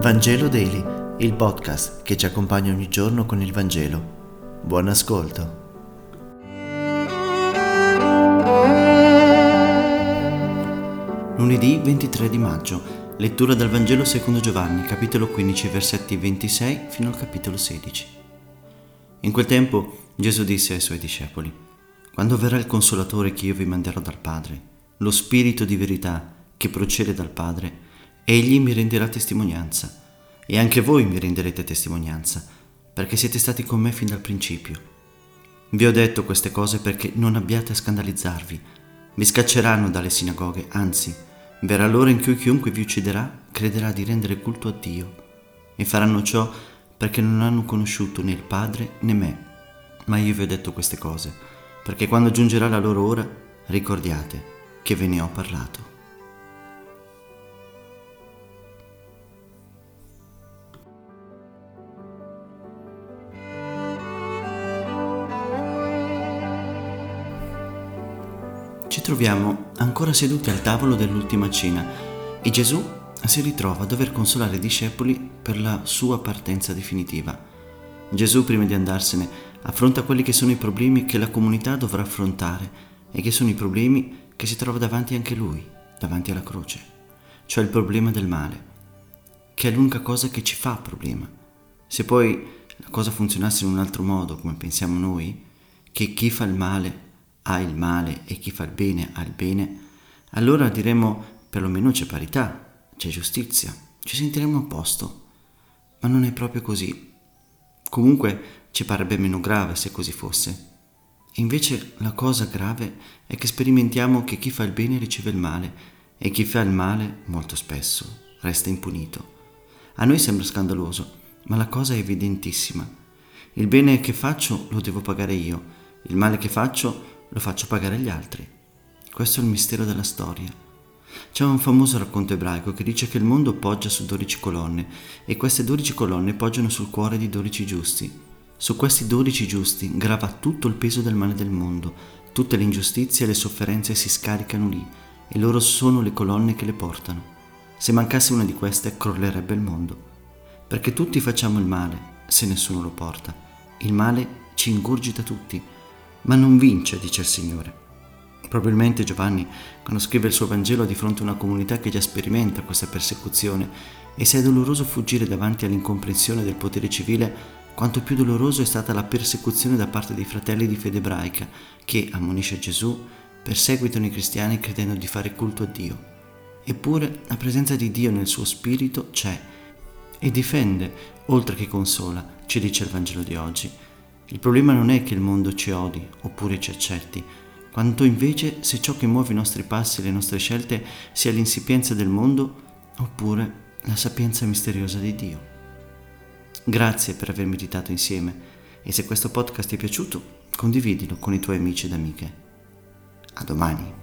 Vangelo Daily, il podcast che ci accompagna ogni giorno con il Vangelo. Buon ascolto. Lunedì 23 di maggio, lettura del Vangelo secondo Giovanni, capitolo 15, versetti 26 fino al capitolo 16. In quel tempo Gesù disse ai suoi discepoli, Quando verrà il consolatore che io vi manderò dal Padre, lo Spirito di verità che procede dal Padre, egli mi renderà testimonianza e anche voi mi renderete testimonianza, perché siete stati con me fin dal principio. Vi ho detto queste cose perché non abbiate a scandalizzarvi. Vi scacceranno dalle sinagoghe, anzi, verrà l'ora in cui chiunque vi ucciderà crederà di rendere culto a Dio. E faranno ciò perché non hanno conosciuto né il Padre né me. Ma io vi ho detto queste cose, perché quando giungerà la loro ora, ricordiate che ve ne ho parlato. Ci troviamo ancora seduti al tavolo dell'ultima cena e Gesù si ritrova a dover consolare i discepoli per la sua partenza definitiva. Gesù, prima di andarsene, affronta quelli che sono i problemi che la comunità dovrà affrontare e che sono i problemi che si trova davanti anche lui, davanti alla croce, cioè il problema del male, che è l'unica cosa che ci fa problema. Se poi la cosa funzionasse in un altro modo, come pensiamo noi, che chi fa il male ha il male e chi fa il bene ha il bene, allora diremmo perlomeno c'è parità, c'è giustizia, ci sentiremo a posto. Ma non è proprio così. Comunque ci parebbe meno grave se così fosse. E invece la cosa grave è che sperimentiamo che chi fa il bene riceve il male e chi fa il male, molto spesso, resta impunito. A noi sembra scandaloso, ma la cosa è evidentissima. Il bene che faccio lo devo pagare io, il male che faccio lo faccio pagare agli altri. Questo è il mistero della storia. C'è un famoso racconto ebraico che dice che il mondo poggia su dodici colonne e queste dodici colonne poggiano sul cuore di dodici giusti. Su questi dodici giusti grava tutto il peso del male del mondo, tutte le ingiustizie e le sofferenze si scaricano lì e loro sono le colonne che le portano. Se mancasse una di queste crollerebbe il mondo. Perché tutti facciamo il male se nessuno lo porta. Il male ci ingurgita tutti ma non vince, dice il Signore. Probabilmente Giovanni, quando scrive il suo Vangelo di fronte a una comunità che già sperimenta questa persecuzione, e se è doloroso fuggire davanti all'incomprensione del potere civile, quanto più doloroso è stata la persecuzione da parte dei fratelli di fede ebraica, che, ammonisce Gesù, perseguitano i cristiani credendo di fare culto a Dio. Eppure la presenza di Dio nel suo spirito c'è e difende, oltre che consola, ci dice il Vangelo di oggi. Il problema non è che il mondo ci odi oppure ci accetti, quanto invece se ciò che muove i nostri passi e le nostre scelte sia l'insipienza del mondo oppure la sapienza misteriosa di Dio. Grazie per aver meditato insieme e se questo podcast ti è piaciuto, condividilo con i tuoi amici ed amiche. A domani.